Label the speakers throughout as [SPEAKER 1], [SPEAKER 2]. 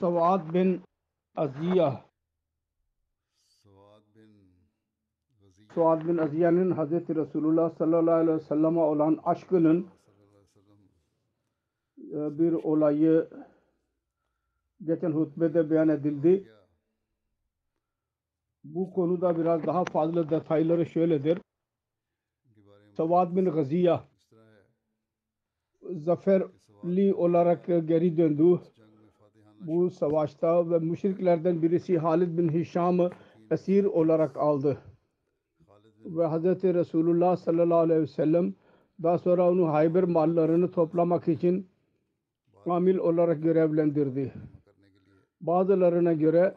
[SPEAKER 1] Savad bin Aziya Suad bin Aziya'nın Hazreti Resulullah sallallahu aleyhi ve sellem'e olan aşkının e, bir olayı geçen hutbede beyan edildi. Bu konuda biraz daha fazla detayları şöyledir. Savad bin Gaziya zaferli olarak geri döndü. Bu savaşta ve müşriklerden birisi Halid bin Hişam'ı esir olarak aldı. Ve Hz. Resulullah sallallahu aleyhi ve sellem daha sonra onu Hayber mallarını toplamak için amil olarak görevlendirdi. Bazılarına göre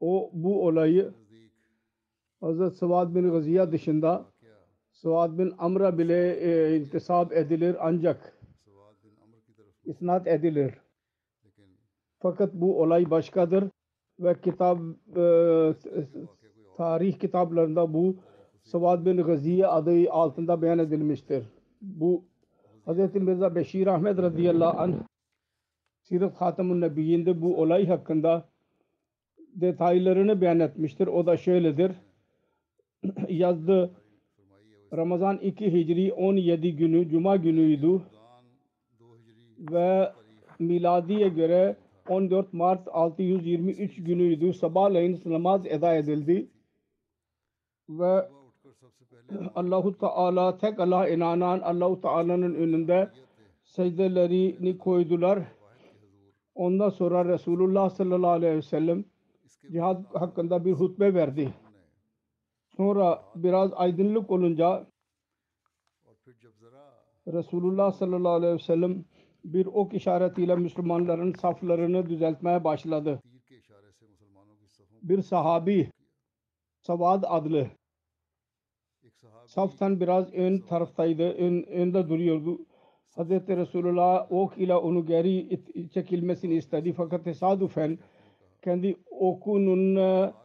[SPEAKER 1] o bu olayı Hz. Sıvad bin Gaziya dışında Sıvad bin Amr'a bile e, intisap edilir ancak isnat edilir. Fakat bu olay başkadır ve kitap e, tarih kitaplarında bu Sıvad bin Gaziye adı altında beyan edilmiştir. Bu Hz. Mirza Beşir Ahmet radıyallahu anh Sirat Hatamun Nebiyinde bu olay hakkında detaylarını beyan etmiştir. O da şöyledir. Yazdı Ramazan 2 Hicri 17 günü Cuma günüydü ve miladiye göre 14 Mart 623 günüydü. Sabahleyin namaz eda edildi ve Allahu Teala tek Allah inanan Allahu Teala'nın önünde secdelerini koydular. Ondan sonra Resulullah sallallahu aleyhi ve sellem cihad hakkında bir hutbe verdi. Sonra biraz aydınlık olunca Resulullah sallallahu aleyhi ve sellem bir ok işaretiyle Müslümanların saflarını düzeltmeye başladı. Bir sahabi Savad adlı saftan biraz ön taraftaydı, ön, önde duruyordu. Hz. Resulullah ok ile onu geri çekilmesini istedi fakat tesadüfen kendi okunun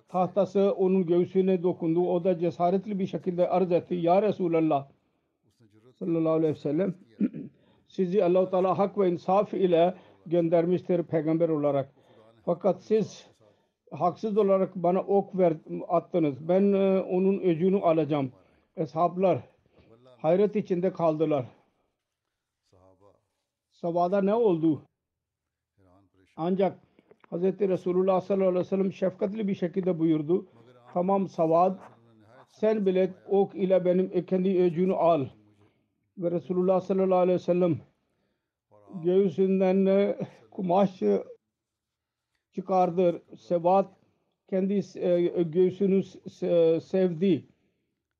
[SPEAKER 1] tahtası onun göğsüne dokundu. O da cesaretli bir şekilde arz etti. Ya Resulallah sallallahu aleyhi ve sellem sizi Allah-u Teala hak ve insaf ile göndermiştir peygamber olarak. Fakat siz haksız olarak bana ok ver, attınız. Ben e, onun öcünü alacağım. Eshablar hayret içinde kaldılar. Savada ne oldu? Ancak Hz. Resulullah sallallahu aleyhi ve sellem şefkatli bir şekilde buyurdu. Tamam Savad sen bile ok ile benim kendi öcünü al. Ve Resulullah sallallahu aleyhi ve sellem göğsünden kumaş çıkardı. Sebat kendi göğsünü sevdi.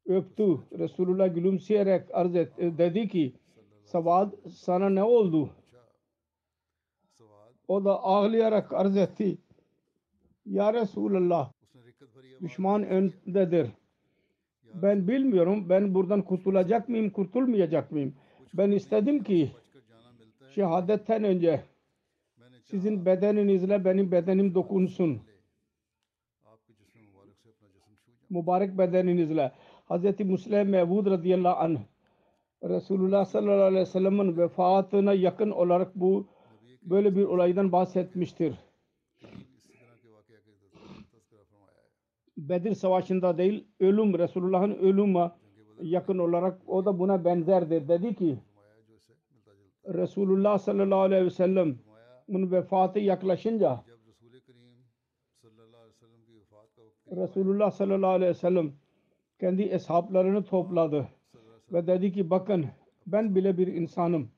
[SPEAKER 1] Öptü. Resulullah gülümseyerek arz et, dedi ki Savad sana ne oldu? O da ağlayarak arz etti. Ya Resulallah düşman öndedir. Ben bilmiyorum ben buradan kurtulacak mıyım kurtulmayacak mıyım? Ben istedim ki şehadetten önce sizin bedeninizle benim bedenim dokunsun. Mübarek bedeninizle. Hz. Müslim Mevud radıyallahu anh Resulullah sallallahu aleyhi ve sellem'in vefatına yakın olarak bu böyle bir olaydan bahsetmiştir. Bedir Savaşı'nda değil ölüm Resulullah'ın ölüme yakın olarak o da buna benzerdi. Dedi ki Resulullah sallallahu aleyhi ve sellem'in vefatı yaklaşınca Resulullah sallallahu aleyhi ve sellem kendi eshaplarını topladı ve dedi ki bakın ben bile bir insanım.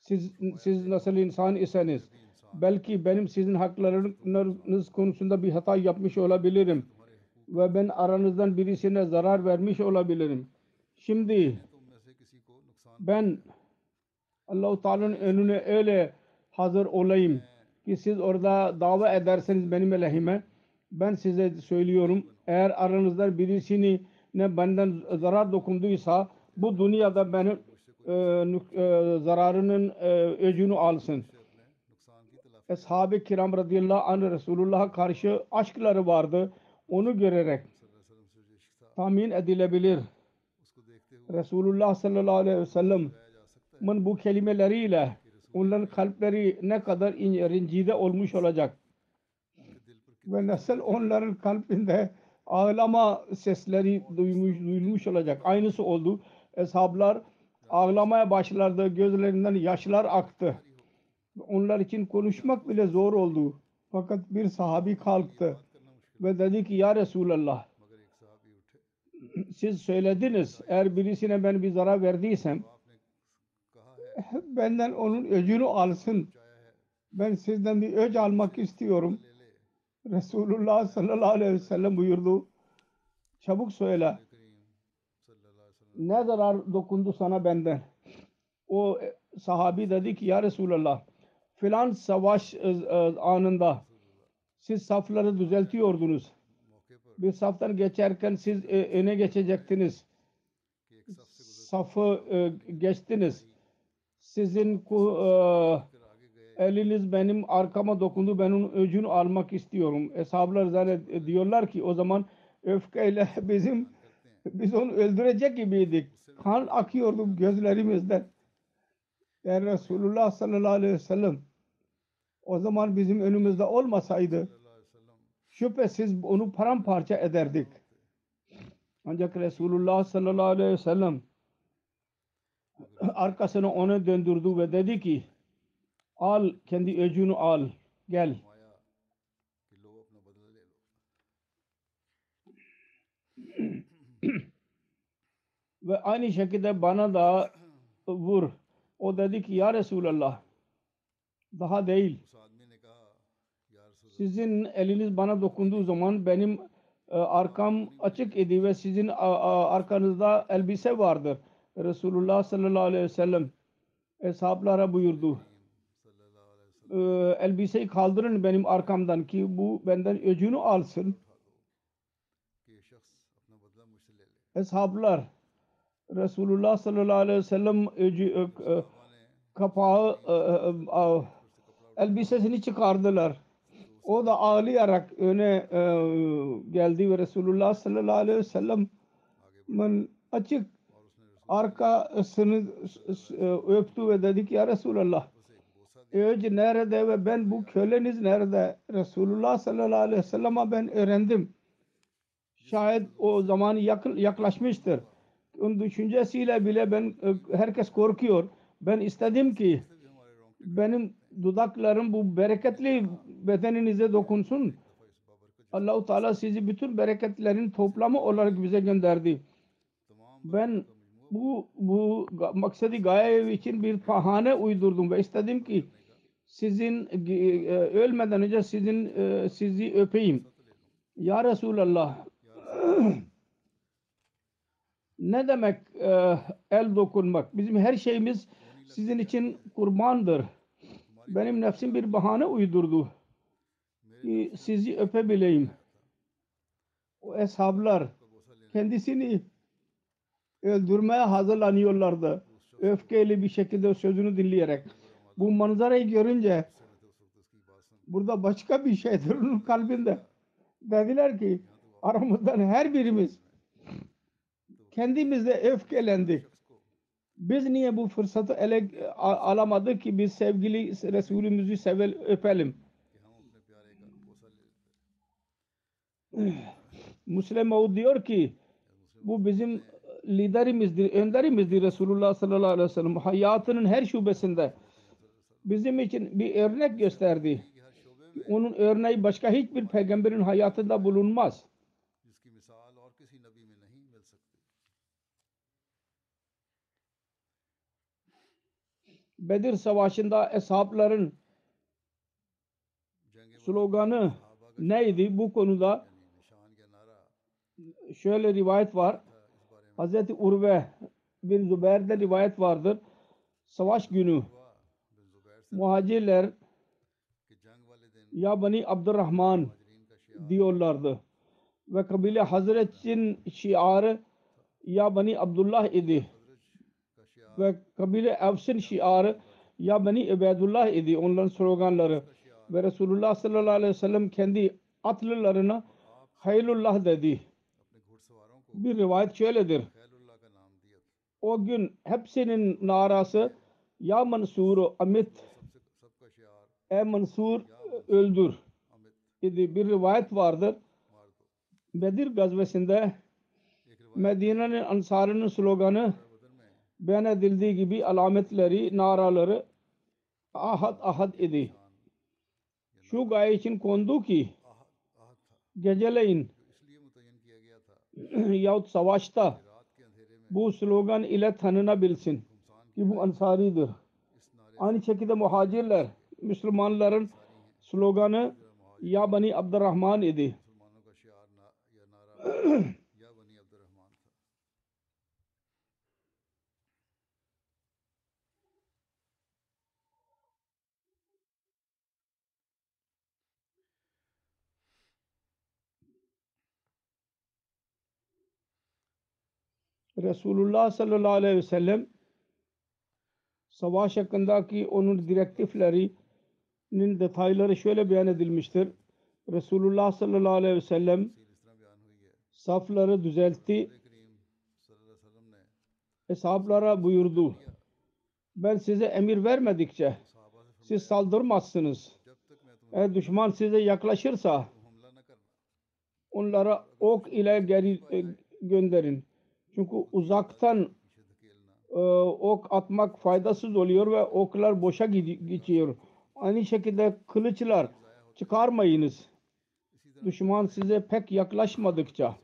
[SPEAKER 1] Siz, siz nasıl insan iseniz belki benim sizin haklarınız konusunda bir hata yapmış olabilirim ve ben aranızdan birisine zarar vermiş olabilirim. Şimdi ben Allah-u Teala'nın önüne öyle hazır olayım ki siz orada dava ederseniz benim lehime ben size söylüyorum eğer aranızda birisini ne benden zarar dokunduysa bu dünyada benim e, e, zararının e, öcünü alsın. Ashab-ı kiram radıyallahu anh Resulullah'a karşı aşkları vardı. Onu görerek tahmin edilebilir. Resulullah sallallahu aleyhi ve sellem Allah'ın bu kelimeleriyle onların kalpleri ne kadar rencide olmuş olacak. Ve nasıl onların kalbinde ağlama sesleri duymuş, duyulmuş olacak. Aynısı oldu. Eshablar ağlamaya başlardı. Gözlerinden yaşlar aktı. Onlar için konuşmak bile zor oldu. Fakat bir sahabi kalktı ve dedi ki ya Resulallah siz söylediniz eğer birisine ben bir zarar verdiysem benden onun öcünü alsın. Ben sizden bir öc almak istiyorum. Resulullah sallallahu aleyhi ve sellem buyurdu. Çabuk söyle. Ne zarar dokundu sana benden? O sahabi dedi ki ya Resulallah filan savaş e, e, anında siz safları düzeltiyordunuz. Bir saftan geçerken siz e, öne geçecektiniz. Safı geçtiniz sizin e, eliniz benim arkama dokundu ben onun öcünü almak istiyorum. Eshablar zannet e, diyorlar ki o zaman öfkeyle bizim biz onu öldürecek gibiydik. Kan akıyordu gözlerimizden. Yani Resulullah sallallahu aleyhi ve sellem o zaman bizim önümüzde olmasaydı şüphesiz onu paramparça ederdik. Ancak Resulullah sallallahu aleyhi ve sellem arkasını ona döndürdü ve dedi ki al kendi öcünü al gel. ve aynı şekilde bana da vur. O dedi ki ya Resulallah daha değil. Sizin eliniz bana dokunduğu zaman benim e, arkam açık idi ve sizin arkanızda elbise vardır. Resulullah sallallahu aleyhi ve sellem eshablara buyurdu. Ee, elbiseyi kaldırın benim arkamdan ki bu benden öcünü alsın. Eshablar Resulullah sallallahu aleyhi ve sellem öcü, kapağı elbisesini çıkardılar. O da ağlayarak öne geldi ve Resulullah sallallahu aleyhi ve sellem açık arkasını e, öptü ve dedi ki ya Resulallah öc nerede ve ben bu köleniz nerede? Resulullah sallallahu aleyhi ve sellem'e ben öğrendim. Şayet o zaman yaklaşmıştır. Onun düşüncesiyle bile ben e, herkes korkuyor. Ben istedim ki benim dudaklarım bu bereketli bedeninize dokunsun. Allahu Teala sizi bütün bereketlerin toplamı olarak bize gönderdi. Ben bu bu maksadi gaye için bir bahane uydurdum ve istedim ki sizin e, ölmeden önce sizin e, sizi öpeyim. Ya Resulallah ne demek e, el dokunmak? Bizim her şeyimiz sizin için kurbandır. Benim nefsim bir bahane uydurdu. Ki sizi öpebileyim. O eshablar kendisini öldürmeye hazırlanıyorlardı. Öfkeyle bir şekilde sözünü dinleyerek. Bu manzarayı görünce burada başka bir şeydir onun kalbinde. Dediler ki aramızdan her birimiz kendimizde öfkelendik. Biz niye bu fırsatı ele alamadık ki biz sevgili Resulümüzü sevel öpelim. Müslim Oğuz diyor ki bu bizim liderimizdir, önderimizdir Resulullah sallallahu aleyhi ve sellem. Hayatının her şubesinde bizim için bir örnek gösterdi. Onun örneği başka hiçbir peygamberin hayatında bulunmaz. Bedir Savaşı'nda eshabların sloganı neydi bu konuda? Şöyle rivayet var. Hazreti Urve bin Zübeyir'de rivayet vardır. Savaş günü muhacirler ya Bani Abdurrahman diyorlardı. Ve kabile Hazret'in şiarı ya Bani Abdullah idi. Ve kabile Evs'in şiarı ya Bani Ubeydullah idi. Onların sloganları. Ve Resulullah sallallahu aleyhi ve sellem kendi atlılarına Haylullah dedi. Bir rivayet şöyledir. O gün hepsinin narası Ya Mansur Amit E Mansur öldür idi. Bir rivayet vardır. Bedir gazvesinde Medine'nin Ansarı'nın sloganı beyan edildiği gibi alametleri, naraları ahad ahad idi. Şu gaye için kondu ki geceleyin yahut savaşta bu slogan ile tanınabilsin ki bu ansaridir. Aynı şekilde muhacirler Müslümanların sloganı ya Bani Abdurrahman idi. Resulullah sallallahu aleyhi ve sellem savaş hakkındaki onun direktiflerinin detayları şöyle beyan edilmiştir. Resulullah sallallahu aleyhi ve sellem safları düzeltti. Eshablara buyurdu. Ben size emir vermedikçe siz saldırmazsınız. Eğer düşman size yaklaşırsa onlara ok ile geri e, gönderin. Çünkü uzaktan e, ok atmak faydasız oluyor ve oklar boşa geçiyor. Aynı şekilde kılıçlar çıkarmayınız. Düşman size pek yaklaşmadıkça.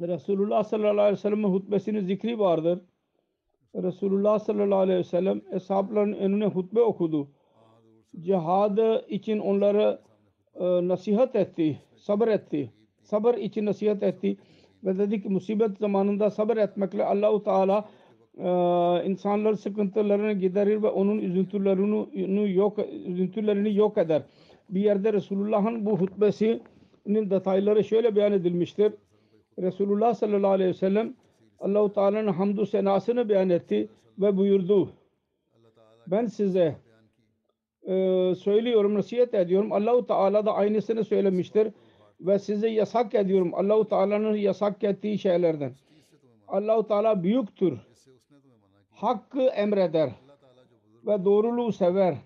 [SPEAKER 1] Resulullah sallallahu aleyhi ve sellem'in hutbesinin zikri vardır. Resulullah sallallahu aleyhi ve sellem eshabların önüne hutbe okudu. Cihad için onları e, nasihat etti, sabır etti. Sabır için nasihat etti ve dedi ki musibet zamanında sabır etmekle Allahu Teala e, insanlar sıkıntılarını giderir ve onun üzüntülerini yok üzüntülerini yok eder. Bir yerde Resulullah'ın bu hutbesinin detayları şöyle beyan edilmiştir. Resulullah sallallahu aleyhi ve sellem Allahu Teala'nın hamdü senasını beyan etti ve buyurdu. Ben size e, söylüyorum, nasihat ediyorum. Allahu Teala da aynısını söylemiştir ve size yasak ediyorum Allahu Teala'nın yasak ettiği şeylerden. Allahu Teala büyüktür. Hakkı emreder ve doğruluğu sever.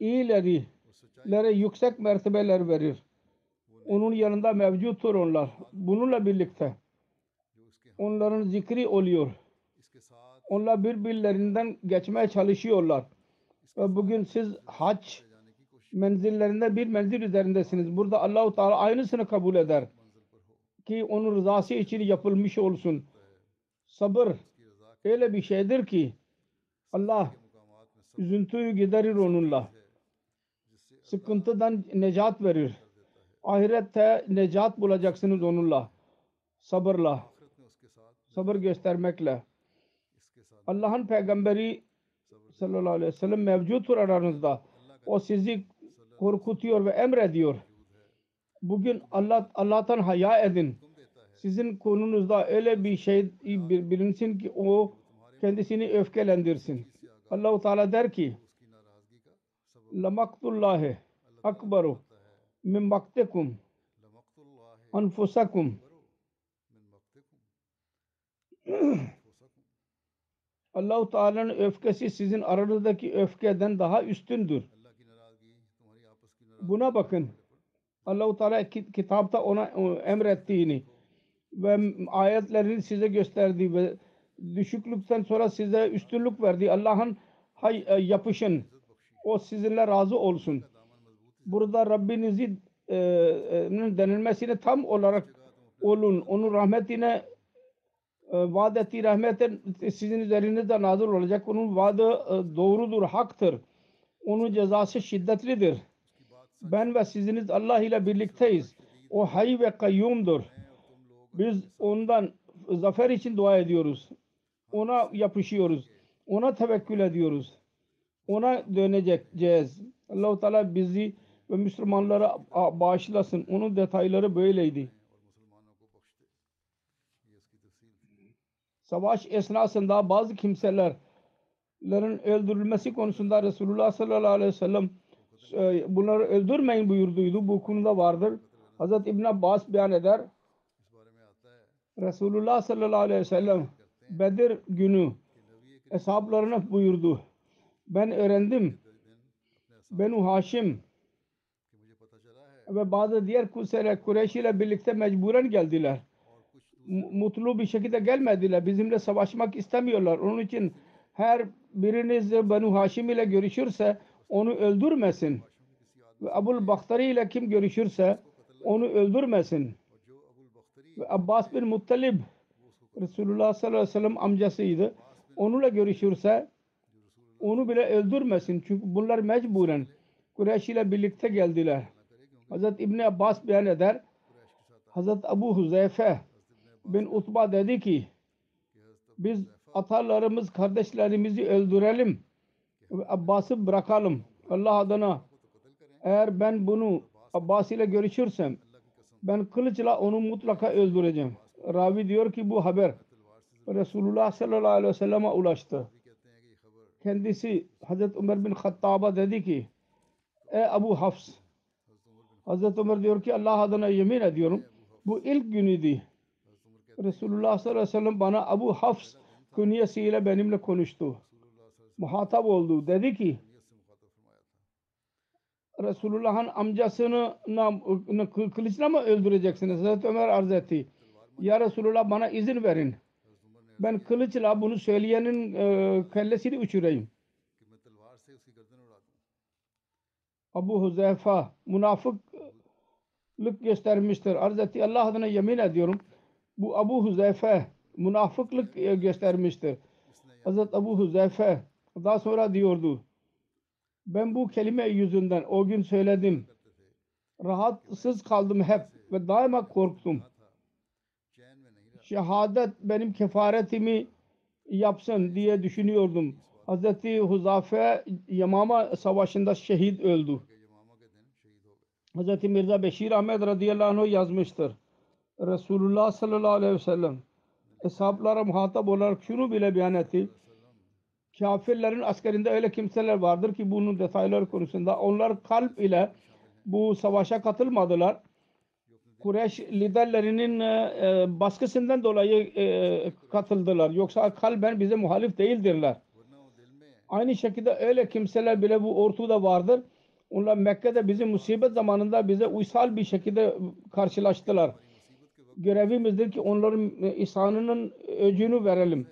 [SPEAKER 1] İyileri yüksek mertebeler verir. Onun yanında mevcuttur onlar. Bununla birlikte onların zikri oluyor. Onlar birbirlerinden geçmeye çalışıyorlar. Ve bugün siz
[SPEAKER 2] haç
[SPEAKER 1] menzillerinde bir menzil üzerindesiniz. Burada Allahu Teala aynısını kabul eder ki onun rızası için yapılmış olsun. Sabır öyle bir şeydir ki Allah üzüntüyü giderir onunla. Sıkıntıdan necat verir. Ahirette necat bulacaksınız onunla. Sabırla. Sabır göstermekle. Allah'ın peygamberi sallallahu aleyhi ve sellem mevcuttur aranızda. O sizi korkutuyor ve emrediyor. Bugün Allah Allah'tan haya edin. Sizin konunuzda öyle bir şey bilinsin ki o kendisini öfkelendirsin. Allahu Teala der ki Lamaktullahi akbaru min maktekum anfusakum Allah-u Teala'nın öfkesi sizin aranızdaki öfkeden daha üstündür. Buna bakın. Allah-u Teala ki- kitapta ona emrettiğini ve ayetlerini size gösterdi ve düşüklükten sonra size üstünlük verdi. Allah'ın hay e, yapışın. O sizinle razı olsun. Burada Rabbinizi e, e, denilmesine tam olarak olun. Onun rahmetine e, vaat ettiği rahmetin sizin üzerinizde nazil olacak. Onun vaadi doğrudur, haktır. Onun cezası şiddetlidir. Ben ve siziniz Allah ile birlikteyiz. O hay ve kayyumdur. Biz ondan zafer için dua ediyoruz. Ona yapışıyoruz. Ona tevekkül ediyoruz. Ona döneceğiz. Allah-u Teala bizi ve Müslümanlara bağışlasın. Onun detayları böyleydi. Savaş esnasında bazı kimselerin öldürülmesi konusunda Resulullah sallallahu aleyhi ve sellem bunları öldürmeyin buyurduydu. Bu konuda vardır. Hazreti İbn Abbas beyan eder. Resulullah sallallahu aleyhi ve sellem Bedir günü hesaplarına buyurdu. Ben öğrendim. Benu Haşim ve bazı diğer Kusere Kureyş ile birlikte mecburen geldiler. Mu- Mutlu bir şekilde gelmediler. Bizimle savaşmak istemiyorlar. Onun için her biriniz Benu Haşim ile görüşürse onu öldürmesin. Ve Abul Bakhtari ile kim görüşürse onu öldürmesin. Ve Abbas bin Muttalib Resulullah sallallahu aleyhi ve sellem amcasıydı. Onunla görüşürse onu bile öldürmesin. Çünkü bunlar mecburen Kureyş ile birlikte geldiler. Hazret İbni Abbas beyan eder. Hazret Abu Huzeyfe bin Utba dedi ki biz atalarımız kardeşlerimizi öldürelim Abbas'ı bırakalım. Allah adına eğer ben bunu Abbas ile görüşürsem ben kılıçla onu mutlaka öldüreceğim. Ravi diyor ki bu haber Resulullah sallallahu aleyhi ve selleme ulaştı. Kendisi Hazreti Ömer bin Hattab'a dedi ki Ey Abu Hafs Hazreti Ömer diyor ki Allah adına yemin ediyorum bu ilk günüydü. Resulullah sallallahu aleyhi ve sellem bana Abu Hafs künyesiyle benimle konuştu. Muhatap oldu. Dedi ki Resulullah'ın amcasını kılıçla mı öldüreceksiniz? Hazreti Ömer arz etti. Ya Resulullah bana izin verin. Ben kılıçla bunu söyleyenin e, kellesini uçurayım. Abu Huzeyfa münafıklık göstermiştir. Arz etti Allah adına yemin ediyorum. Bu Abu Huzeyfe münafıklık e, göstermiştir. Hazret Abu Huzeyfe daha sonra diyordu. Ben bu kelime yüzünden o gün söyledim. Rahatsız kaldım hep ve daima korktum. Şehadet benim kefaretimi yapsın diye düşünüyordum. Hazreti Huzafe Yamama savaşında şehit öldü. Hazreti Mirza Beşir Ahmet radıyallahu anh yazmıştır. Resulullah sallallahu aleyhi ve sellem hesaplara muhatap olarak şunu bile beyan etti. Kafirlerin askerinde öyle kimseler vardır ki bunun detayları konusunda onlar kalp ile bu savaşa katılmadılar. Kureyş liderlerinin e, e, baskısından dolayı e, katıldılar. Yoksa kalben bize muhalif değildirler. Aynı şekilde öyle kimseler bile bu ortada vardır. Onlar Mekke'de bizim musibet zamanında bize uysal bir şekilde karşılaştılar. Görevimizdir ki onların ihsanının öcünü verelim.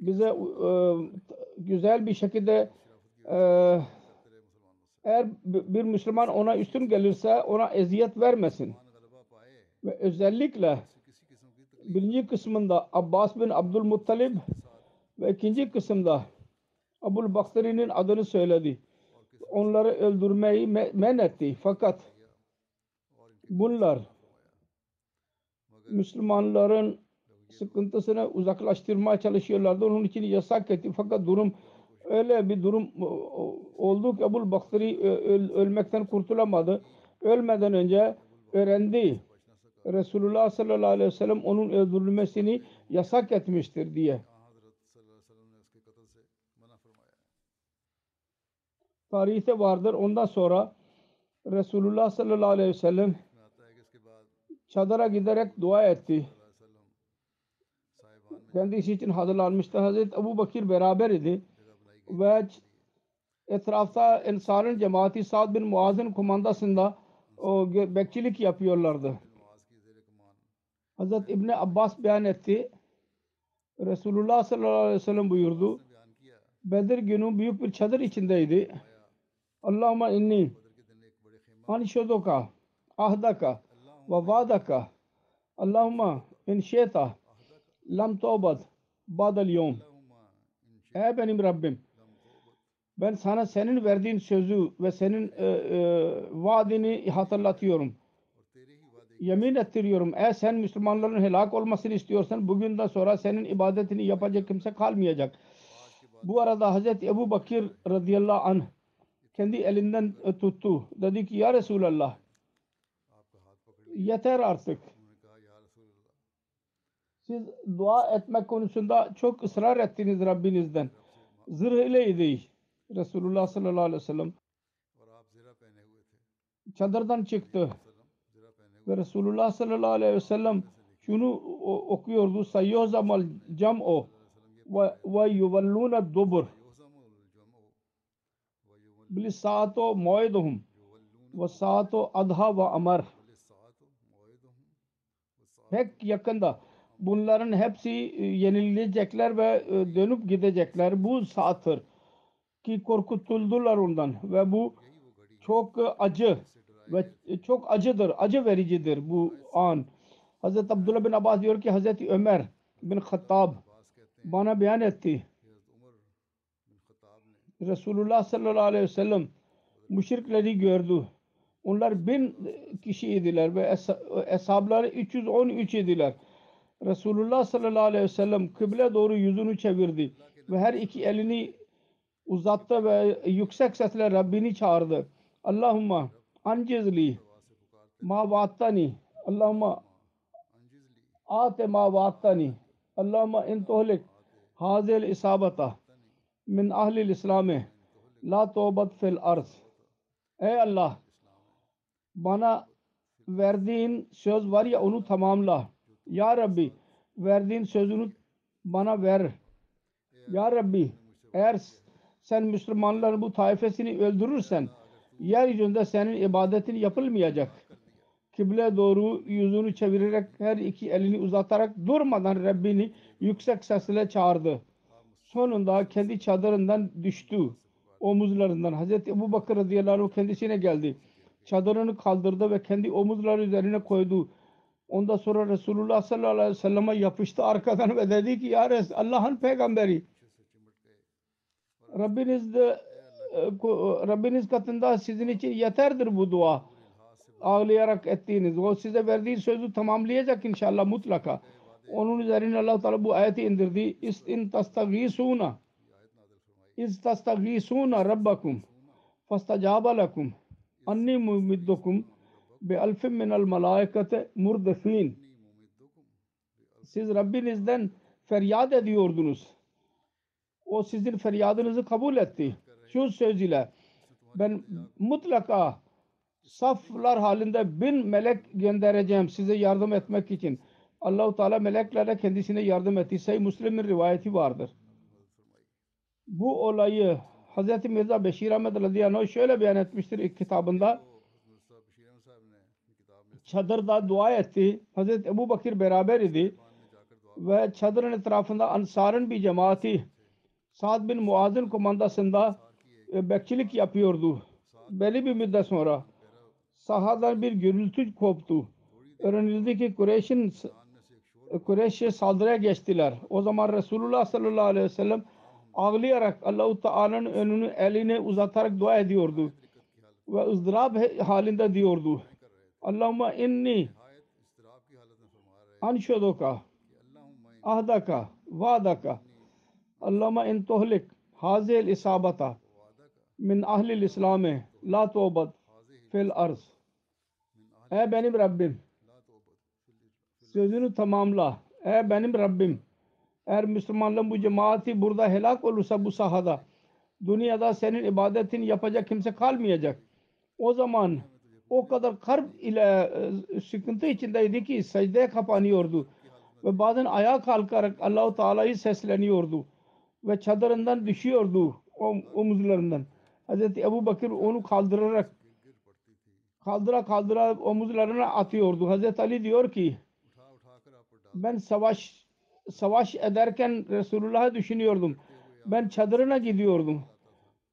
[SPEAKER 1] Bize e, güzel bir şekilde e, eğer bir Müslüman ona üstün gelirse ona eziyet vermesin. Ve özellikle birinci kısmında Abbas bin Abdülmuttalib ve ikinci kısımda Abul Bakhtari'nin adını söyledi. Onları öldürmeyi me- men etti. Fakat bunlar Müslümanların sıkıntısını uzaklaştırmaya çalışıyorlardı. Onun için yasak etti. Fakat durum öyle bir durum o- oldu ki Abul Bakhtari ö- öl- ölmekten kurtulamadı. Ölmeden önce öğrendi. Resulullah sallallahu aleyhi ve sellem onun öldürülmesini yasak etmiştir diye. Tarihte vardır. Ondan sonra Resulullah sallallahu aleyhi ve sellem çadıra giderek dua etti kendisi için hazırlanmıştı. Hazreti Ebu Bakir beraber idi. Ve etrafta Ensar'ın cemaati Sa'd bin Muaz'ın kumandasında o bekçilik yapıyorlardı. Hazret İbni Abbas beyan etti. Resulullah sallallahu aleyhi ve sellem buyurdu. Bedir günü büyük bir çadır içindeydi. Allahümme inni anşodoka ahdaka ve vadaka Allahümme in şeyta Lam taubat badal yom. Ey benim Rabbim ben sana senin verdiğin sözü ve senin e, e, vaadini hatırlatıyorum. Yemin ettiriyorum. Eğer sen Müslümanların helak olmasını istiyorsan bugünden sonra senin ibadetini yapacak kimse kalmayacak. Bu arada Hazreti Ebu Bakir radıyallahu anh kendi elinden tuttu. Dedi ki ya Resulallah yeter artık. Siz dua etmek konusunda çok ısrar ettiniz Rabbinizden. Zırh ileydi Resulullah sallallahu aleyhi ve sellem. Çadırdan çıktı. Ve Resulullah sallallahu aleyhi ve sellem şunu okuyordu. Sayyozamal cam'o ve yuvalluna dubur. Bili saato
[SPEAKER 2] muayduhum
[SPEAKER 1] ve saato adha ve amar. Pek yakında bunların hepsi e, yenilecekler ve e, dönüp gidecekler. Bu saattir ki korkutuldular ondan ve bu çok e, acı ve çok acıdır, acı vericidir bu an. Hz. Abdullah bin Abbas diyor ki Hz. Ömer bin Hattab bana beyan etti. Resulullah sallallahu aleyhi ve sellem müşrikleri gördü. Onlar bin kişi idiler ve es- eshabları 313 idiler. Resulullah sallallahu aleyhi ve sellem kıble doğru yüzünü çevirdi ve her iki elini uzattı ve yüksek sesle Rabbini çağırdı. Allahumma ancizli ma vaattani Allahumma ate ma vaattani Allahumma intohlik hazil isabata min ahlil islame la tövbet fil arz Ey Allah bana verdiğin söz var ya onu tamamla. Ya Rabbi verdiğin sözünü bana ver. Ya Rabbi eğer sen Müslümanların bu taifesini öldürürsen yeryüzünde senin ibadetin yapılmayacak. Kıble doğru yüzünü çevirerek her iki elini uzatarak durmadan Rabbini yüksek sesle çağırdı. Sonunda kendi çadırından düştü. Omuzlarından. Hazreti Ebu Bakır radıyallahu anh kendisine geldi. Çadırını kaldırdı ve kendi omuzları üzerine koydu. Ondan sonra Resulullah sallallahu aleyhi ve selleme yapıştı arkadan ve dedi ki Ya Resul Allah'ın peygamberi Rabbiniz de e, Rabbiniz katında sizin için yeterdir bu dua. Ağlayarak ettiğiniz. O size verdiği sözü tamamlayacak inşallah mutlaka. Onun üzerine Allah Teala bu ayeti indirdi. İstin tastagisuna İz tastagisuna rabbakum fastajaba lakum anni mumiddukum bi minel malaikate murdefin siz Rabbinizden feryat ediyordunuz. O sizin feryadınızı kabul etti. Şu söz ile ben mutlaka saflar halinde bin melek göndereceğim size yardım etmek için. Allahu Teala meleklerle kendisine yardım etti. Sayı Müslim'in rivayeti vardır. Bu olayı Hz. Mirza Beşir Ahmet radıyallahu şöyle beyan etmiştir ilk kitabında çadırda dua etti. Hazreti Ebu Bakir beraber idi. Ve çadırın etrafında Ansar'ın bir cemaati Sa'd bin Muaz'ın komandasında e, bekçilik yapıyordu. Belli bir müddet sonra sahadan bir gürültü koptu. Öğrenildi ki Kureyş'in e, Kureyş'e saldırıya geçtiler. O zaman Resulullah sallallahu aleyhi ve sellem ağlayarak Allah-u Teala'nın önünü eline uzatarak dua ediyordu. Ve ızdırap halinde diyordu. Allahümme inni
[SPEAKER 2] anşaduka
[SPEAKER 1] ahdaka vaadaka Allahümme in tuhlik hazil isabata min ahlil islame la tövbet fil arz Ey benim Rabbim sözünü tamamla. Ey benim Rabbim eğer Müslümanların bu cemaati burada helak olursa bu sahada dünyada senin ibadetini yapacak kimse kalmayacak. O zaman o kadar karp ile e, sıkıntı içindeydi ki secdeye kapanıyordu. Ve bazen ayağa kalkarak Allahu Teala'yı sesleniyordu. Ve çadırından düşüyordu o omuzlarından. Hz. Ebu Bakır onu kaldırarak kaldıra kaldıra omuzlarına atıyordu. Hz. Ali diyor ki ben savaş savaş ederken Resulullah'ı düşünüyordum. Ben çadırına gidiyordum.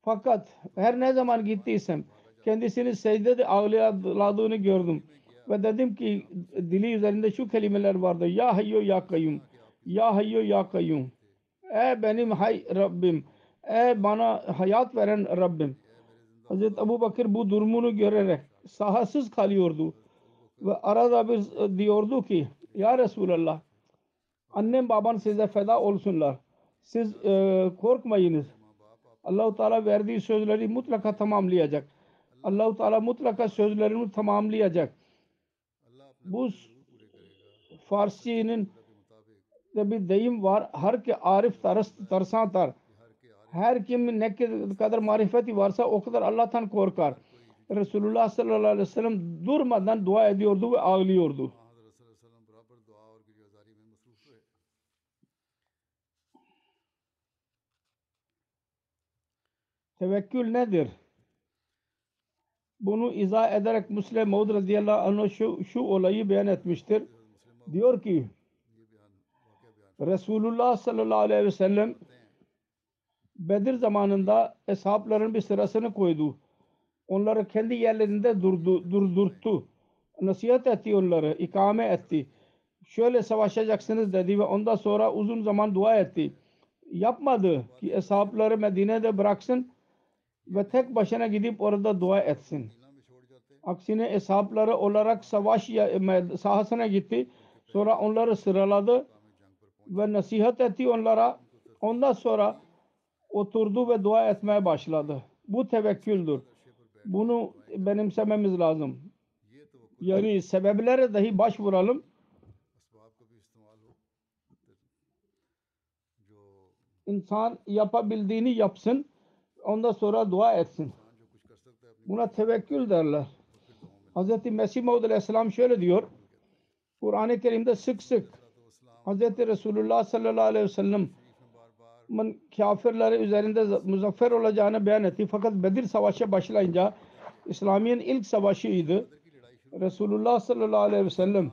[SPEAKER 1] Fakat her ne zaman gittiysem kendisini secdede ağladığını gördüm. Ve dedim ki dili üzerinde şu kelimeler vardı. Ya hayyo ya kayyum. Ya hayyo ya kayyum. Ey benim hay Rabbim. Ey bana hayat veren Rabbim. Hazreti Ebu Bakır bu durumunu görerek sahasız kalıyordu. Ve arada bir diyordu ki Ya Resulallah annem baban size feda olsunlar. Siz e, korkmayınız. Allahu Teala verdiği sözleri mutlaka tamamlayacak. Allahu Teala mutlaka sözlerini tamamlayacak. Bu Farsi'nin de bir deyim var. Her ki arif
[SPEAKER 2] tarıs tarsantar.
[SPEAKER 1] Her kim ne kadar marifeti varsa o kadar Allah'tan korkar. Resulullah sallallahu aleyhi ve sellem durmadan dua ediyordu ve ağlıyordu. Tevekkül nedir? bunu izah ederek Müslim Maud radıyallahu anh şu, şu olayı beyan etmiştir. Diyor ki Resulullah sallallahu aleyhi ve sellem Bedir zamanında eshabların bir sırasını koydu. Onları kendi yerlerinde durdu, durdurttu. Nasihat etti onları, ikame etti. Şöyle savaşacaksınız dedi ve ondan sonra uzun zaman dua etti. Yapmadı ki eshabları Medine'de bıraksın ve tek başına gidip orada dua etsin. Aksine hesapları olarak savaş sahasına gitti. Sonra onları sıraladı ve nasihat etti onlara. Ondan sonra oturdu ve dua etmeye başladı. Bu tevekküldür. Bunu benimsememiz lazım. Yani sebeplere dahi başvuralım. İnsan yapabildiğini yapsın. Ondan sonra dua etsin. Buna tevekkül derler. Hz. Mesih Maud Aleyhisselam şöyle diyor. Kur'an-ı Kerim'de sık sık Hz. Resulullah sallallahu aleyhi ve sellem kafirleri üzerinde muzaffer olacağını beyan etti. Fakat Bedir Savaşı başlayınca İslamiyet'in ilk savaşıydı. Resulullah sallallahu aleyhi ve sellem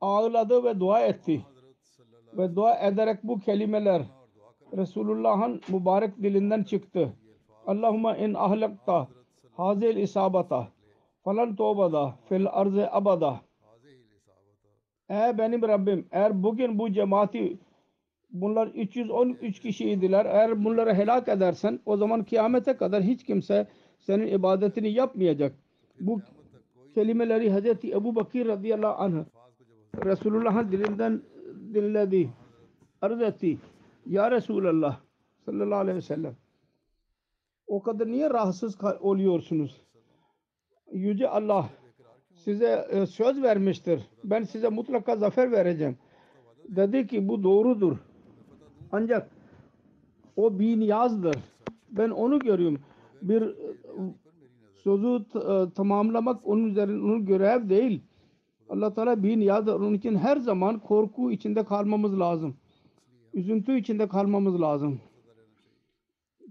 [SPEAKER 1] ağladı ve dua etti. Ve dua ederek bu kelimeler Resulullah'ın mübarek dilinden çıktı. Allahümme in ahlakta hazil isabata falan tobada fil arz abada Ey benim Rabbim eğer bugün bu cemaati bunlar 313 kişiydiler eğer bunları helak edersen o zaman kıyamete kadar hiç kimse senin ibadetini yapmayacak. Bu kelimeleri Hz. Ebu Bakir radıyallahu anh Resulullah'ın dilinden dinledi. Arz etti. Ya Resulallah sallallahu aleyhi ve sellem o kadar niye rahatsız oluyorsunuz? Yüce Allah size e, söz vermiştir. Ben size mutlaka zafer vereceğim. Dedi ki bu doğrudur. Ancak o bir niyazdır. Ben onu görüyorum. Bir e, sözü e, tamamlamak onun üzerine onun görev değil. Allah Teala bir niyazdır. Onun için her zaman korku içinde kalmamız lazım. Üzüntü içinde kalmamız lazım.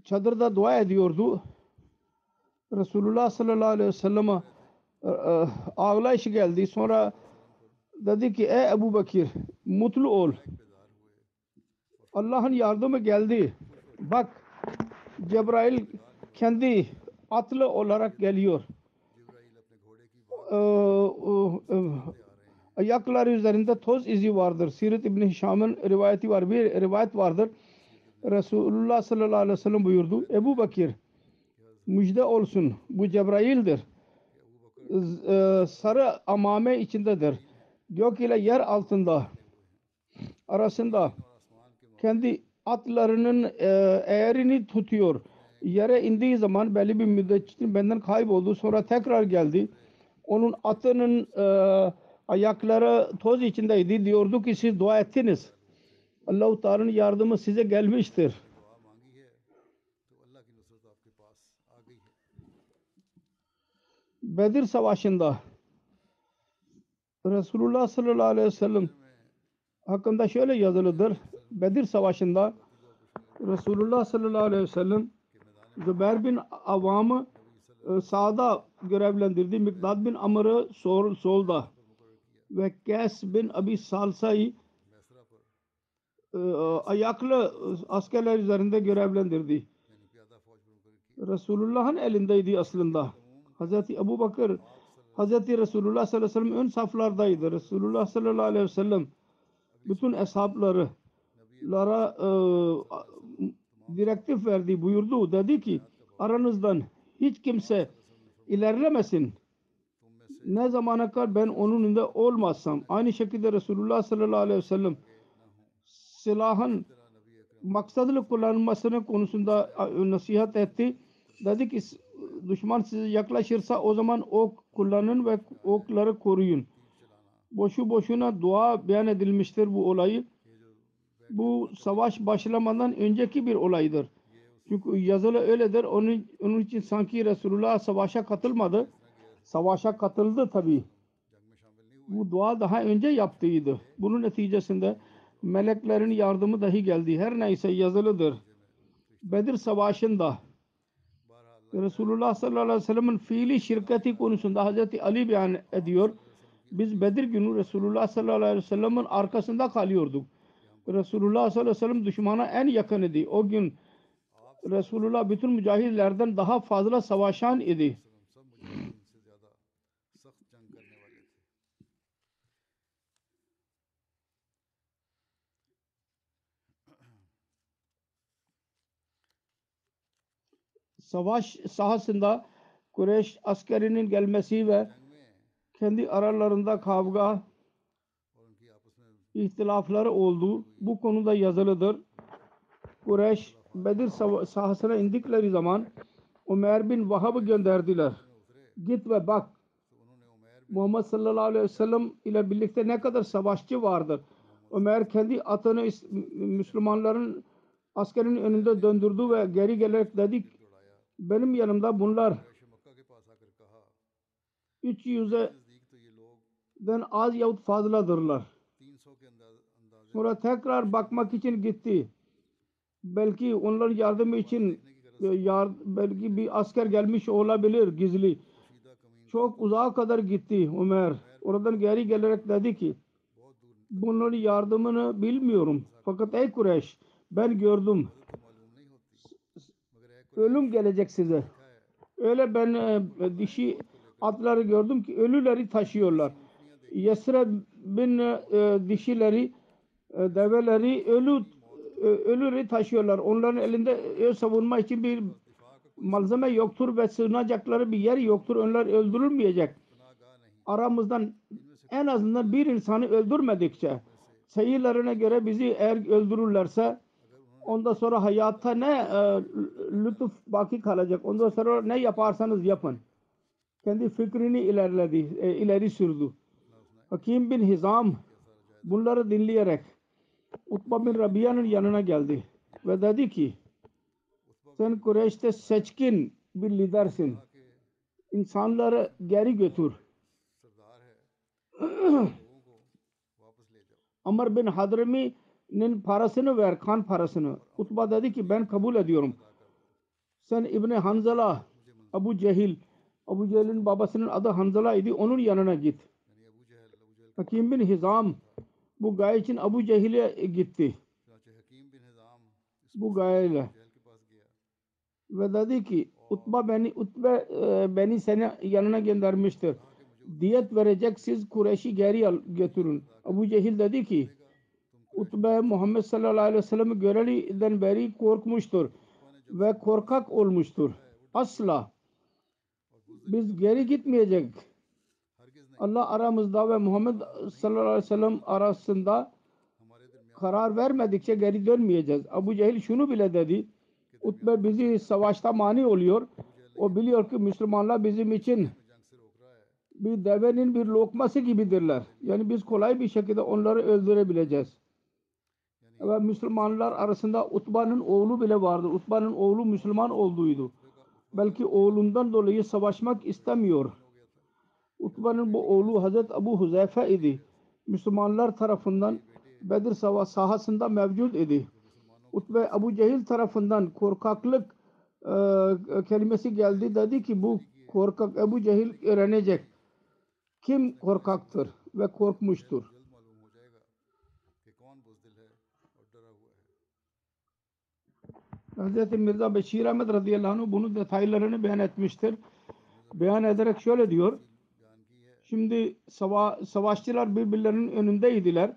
[SPEAKER 1] Çadırda dua ediyordu. Resulullah sallallahu aleyhi ve sellem'e e, e, ağlayış geldi. Sonra dedi ki ey Ebu Bakir mutlu ol. Allah'ın yardımı geldi. Bak Cebrail kendi atlı olarak geliyor. Ayakları üzerinde toz izi vardır. Siret İbni Hişam'ın rivayeti var. Bir rivayet vardır. Resulullah sallallahu aleyhi ve sellem buyurdu. Ebu Bakir müjde olsun. Bu Cebrail'dir. E, Sarı amame içindedir. Gök ile yer altında arasında kendi atlarının e, eğerini tutuyor. Yere indiği zaman belli bir müddet benden kayboldu. Sonra tekrar geldi. Onun atının e, Ayakları toz içindeydi. Diyorduk ki siz dua ettiniz. Allah-u Teala'nın yardımı size gelmiştir. Bedir Savaşı'nda Resulullah sallallahu aleyhi ve sellem hakkında şöyle yazılıdır. Bedir Savaşı'nda Resulullah sallallahu aleyhi ve sellem Zübeyir bin Avam'ı e, sağda görevlendirdi. Mikdad bin Amr'ı sol, solda ve Kes bin Abi Salsa'yı e, ayaklı askerler üzerinde görevlendirdi. Resulullah'ın elindeydi aslında. Hz. Ebu Bakır Hz. Resulullah sallallahu aleyhi ve sellem ön saflardaydı. Resulullah sallallahu aleyhi ve sellem bütün eshapları lara e, direktif verdi, buyurdu. Dedi ki aranızdan hiç kimse ilerlemesin. Ne zamana kadar ben onun önünde olmazsam. Aynı şekilde Resulullah sallallahu aleyhi ve sellem silahın maksadlı kullanılmasını konusunda nasihat etti. Dedi ki düşman size yaklaşırsa o zaman ok kullanın ve okları koruyun. Boşu boşuna dua beyan edilmiştir bu olayı. Bu savaş başlamadan önceki bir olaydır. Çünkü yazılı öyledir. Onun, onun için sanki Resulullah savaşa katılmadı. Savaşa katıldı tabii. Bu dua daha önce yaptıydı. Bunun neticesinde meleklerin yardımı dahi geldi. Her neyse yazılıdır. Bedir Savaşı'nda Resulullah sallallahu aleyhi ve sellem'in fiili şirketi konusunda Hazreti Ali beyan ediyor. Biz Bedir günü Resulullah sallallahu aleyhi ve sellem'in arkasında kalıyorduk. Resulullah sallallahu aleyhi ve sellem düşmana en yakın idi. O gün Resulullah bütün mücahitlerden daha fazla savaşan idi. savaş sahasında Kureyş askerinin gelmesi ve kendi aralarında kavga ihtilafları oldu. Bu konuda yazılıdır. Kureyş Bedir sahasına indikleri zaman Ömer bin Vahab gönderdiler. Git ve bak Muhammed sallallahu aleyhi ve sellem ile birlikte ne kadar savaşçı vardır. Ömer kendi atını Müslümanların askerin önünde döndürdü ve geri gelerek dedi benim yanımda bunlar 300'den az yahut fazladırlar. Sonra tekrar bakmak için gitti. Belki onlar yardım için e, yard, belki bir asker gelmiş olabilir gizli. Çok uzağa kadar gitti Ömer. Oradan geri gelerek dedi ki bunların yardımını bilmiyorum. Fakat ey Kureyş ben gördüm ölüm gelecek size. Öyle ben e, dişi atları gördüm ki ölüleri taşıyorlar. Yesreb'in e, dişileri, e, develeri ölü e, ölüleri taşıyorlar. Onların elinde ev savunma için bir malzeme yoktur ve sığınacakları bir yer yoktur. Onlar öldürülmeyecek. Aramızdan en azından bir insanı öldürmedikçe seyirlerine göre bizi eğer öldürürlerse Ondan sonra hayata ne e, lütuf baki kalacak. Ondan sonra ne yaparsanız yapın. Kendi fikrini ilerledi, e, ileri sürdü. Hakim bin Hizam bunları dinleyerek Utba bin Rabia'nın yanına geldi ve dedi ki sen Kureyş'te seçkin bir lidersin. İnsanları geri götür. Amr bin Hadrmi Nin parasını ver, kan parasını. Utba dedi ki ben kabul ediyorum. Sen İbni Hanzala, Abu Cehil, Abu Cehil'in babasının adı Hanzala idi. Onun yanına git. Hakim bin Hizam bu gaye için Abu Cehil'e gitti. Bu gayeyle. Ve dedi ki Utba beni, Utbe e, beni seni yanına göndermiştir. Diyet verecek siz Kureyş'i geri al, götürün. Abu Cehil dedi ki Utbe Muhammed sallallahu aleyhi ve sellem'i göreliden beri korkmuştur ve korkak olmuştur. Asla biz geri gitmeyecek. Allah aramızda ve Muhammed sallallahu aleyhi ve sellem arasında karar vermedikçe geri dönmeyeceğiz. Abu Cehil şunu bile dedi. Utbe bizi savaşta mani oluyor. O biliyor ki Müslümanlar bizim için bir devenin bir lokması gibidirler. Yani biz kolay bir şekilde onları öldürebileceğiz. Ve Müslümanlar arasında Utba'nın oğlu bile vardı. Utba'nın oğlu Müslüman olduğuydu. Belki oğlundan dolayı savaşmak istemiyor. Utba'nın bu oğlu Hazret Abu Huzeyfe idi. Müslümanlar tarafından Bedir sava sahasında mevcut idi. Utbe Abu Cehil tarafından korkaklık e, kelimesi geldi. Dedi ki bu korkak Ebu Cehil öğrenecek. Kim korkaktır ve korkmuştur. Hz. Mirza Beşir Ahmet radıyallahu anh bunu detaylarını beyan etmiştir. Beyan ederek şöyle diyor. Şimdi sava savaşçılar birbirlerinin önündeydiler.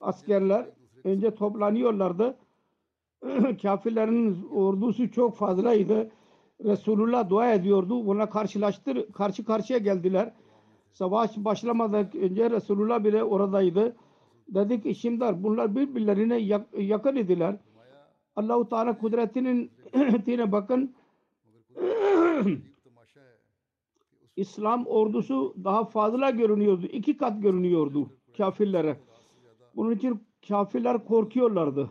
[SPEAKER 1] Askerler önce toplanıyorlardı. Kafirlerin ordusu çok fazlaydı. Resulullah dua ediyordu. Buna karşılaştır, karşı karşıya geldiler. Savaş başlamadan önce Resulullah bile oradaydı. Dedik ki şimdi bunlar birbirlerine yakın idiler. Allahu Teala kudretine bakın. İslam ordusu daha fazla görünüyordu. İki kat görünüyordu kafirlere. Bunun için kafirler korkuyorlardı.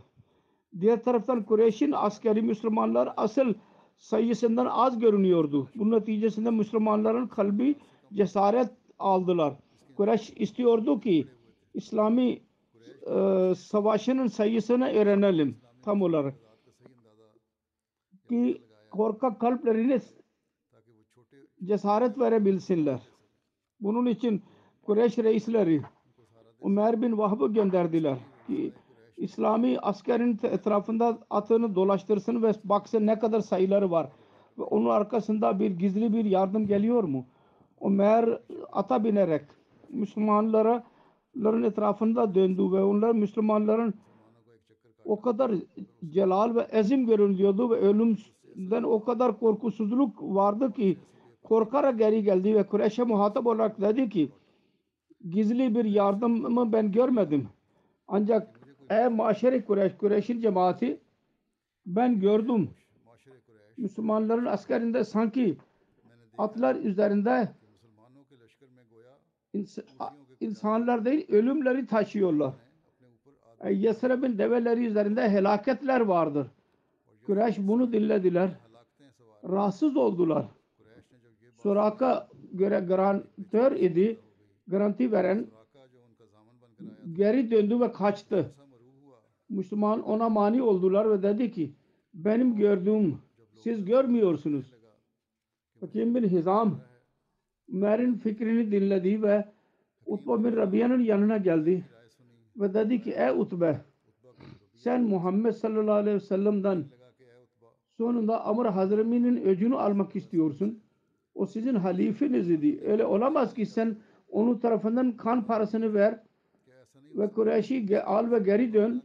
[SPEAKER 1] Diğer taraftan Kureyş'in askeri Müslümanlar asıl sayısından az görünüyordu. Bunun neticesinde Müslümanların kalbi cesaret aldılar. Kureyş istiyordu ki İslami e, savaşının sayısını öğrenelim tam olarak ki korkak
[SPEAKER 2] kalpleriyle
[SPEAKER 1] cesaret verebilsinler. Bunun için Kureyş reisleri Ömer bin Vahb'ı gönderdiler ki İslami askerin etrafında atını dolaştırsın ve baksın ne kadar sayıları var. Ve onun arkasında bir gizli bir yardım geliyor mu? Ömer ata binerek Müslümanlara Müslümanların etrafında döndü ve onlar Müslümanların o kadar celal ve ezim görülüyordu ve ölümden o kadar korkusuzluk vardı ki korkarak geri geldi ve Kureyş'e muhatap olarak dedi ki gizli bir yardımımı ben görmedim. Ancak ey maşere Kureyş, Kureyş'in cemaati ben gördüm. Müslümanların askerinde sanki atlar üzerinde insanlar değil ölümleri taşıyorlar. E, Yesrib'in develeri üzerinde helaketler vardır. Kureyş bunu dinlediler. Rahatsız oldular. Suraka göre garantör idi. Garanti veren geri döndü ve kaçtı. Müslüman ona mani oldular ve dedi ki benim gördüğüm siz görmüyorsunuz. Hakim bin Hizam Merin fikrini dinledi ve Utba bin Rabia'nın yanına geldi ve dedi ki ey Utbe sen Muhammed sallallahu aleyhi ve sellem'den sonunda Amr Hazremi'nin öcünü almak istiyorsun. O sizin halifeniz idi. Öyle olamaz ki sen onun tarafından kan parasını ver ve Kureyş'i al ve geri dön.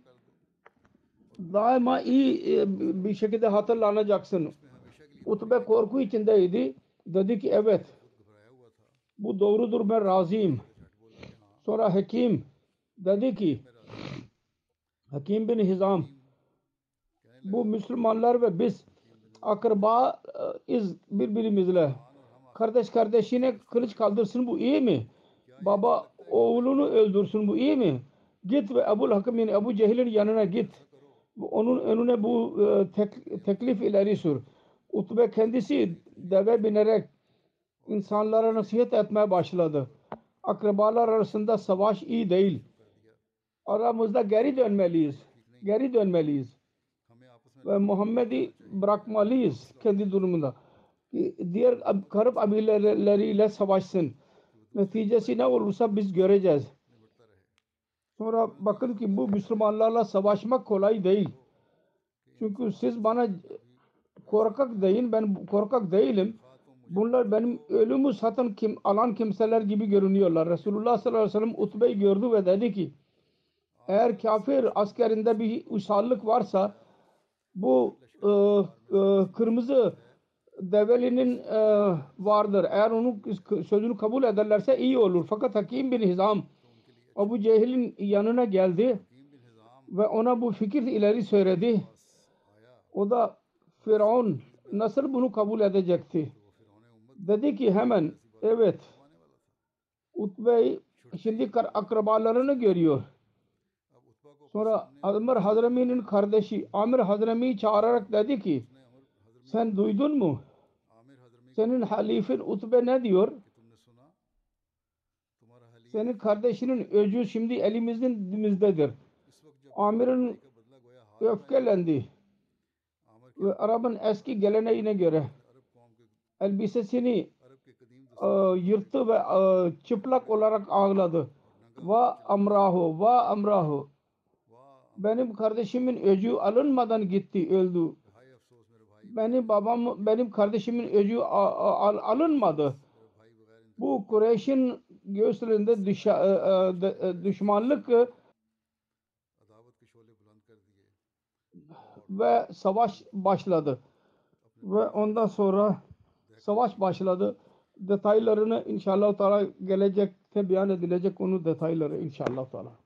[SPEAKER 1] Daima iyi e, bir şekilde hatırlanacaksın. Utbe korku içindeydi. Dedi ki evet bu doğrudur ben razıyım. Sonra hekim dedi ki Hakim bin Hizam bu Müslümanlar ve biz akraba e, iz birbirimizle kardeş kardeşine kılıç kaldırsın bu iyi mi? Baba oğlunu öldürsün bu iyi mi? Git ve Ebu Hakim yani Ebu Cehil'in yanına git. Onun önüne bu e, tek- teklif ileri sür. Utbe kendisi deve binerek insanlara nasihat etmeye başladı. Akrabalar arasında savaş iyi değil aramızda geri dönmeliyiz. Geri dönmeliyiz. Ve Muhammed'i bırakmalıyız kendi durumunda. Diğer Karib abileleriyle savaşsın. Neticesi ne olursa biz göreceğiz. Sonra bakın ki bu Müslümanlarla savaşmak kolay değil. Çünkü siz bana korkak deyin, ben korkak değilim. Bunlar benim ölümü satın kim, alan kimseler gibi görünüyorlar. Resulullah sallallahu aleyhi ve sellem Utbe'yi gördü ve dedi ki eğer kafir askerinde bir uysallık varsa bu e, e, kırmızı develinin e, vardır. Eğer onun sözünü kabul ederlerse iyi olur. Fakat Hakim bin Hizam Abu Cehil'in yanına geldi ve ona bu fikir ileri söyledi. O da Firavun nasıl bunu kabul edecekti? Dedi ki hemen evet Utbey şimdi akrabalarını görüyor Sonra Amr Hadrami'nin kardeşi Amr Hadrami'yi çağırarak dedi ki sen duydun mu? Senin halifin Utbe ne diyor? Senin kardeşinin öcü şimdi elimizin dimizdedir. Amir'in öfkelendi. Ve Arap'ın eski geleneğine göre elbisesini uh, yırttı ve e, çıplak olarak ağladı. Va amrahu, va amrahu benim kardeşimin öcü alınmadan gitti öldü. Benim babam benim kardeşimin öcü alınmadı. Bu Kureyş'in göğsünde e, e, e, düşmanlık ve savaş başladı. Ve ondan sonra savaş başladı. Detaylarını inşallah Teala gelecekte beyan edilecek onun detayları inşallah Teala.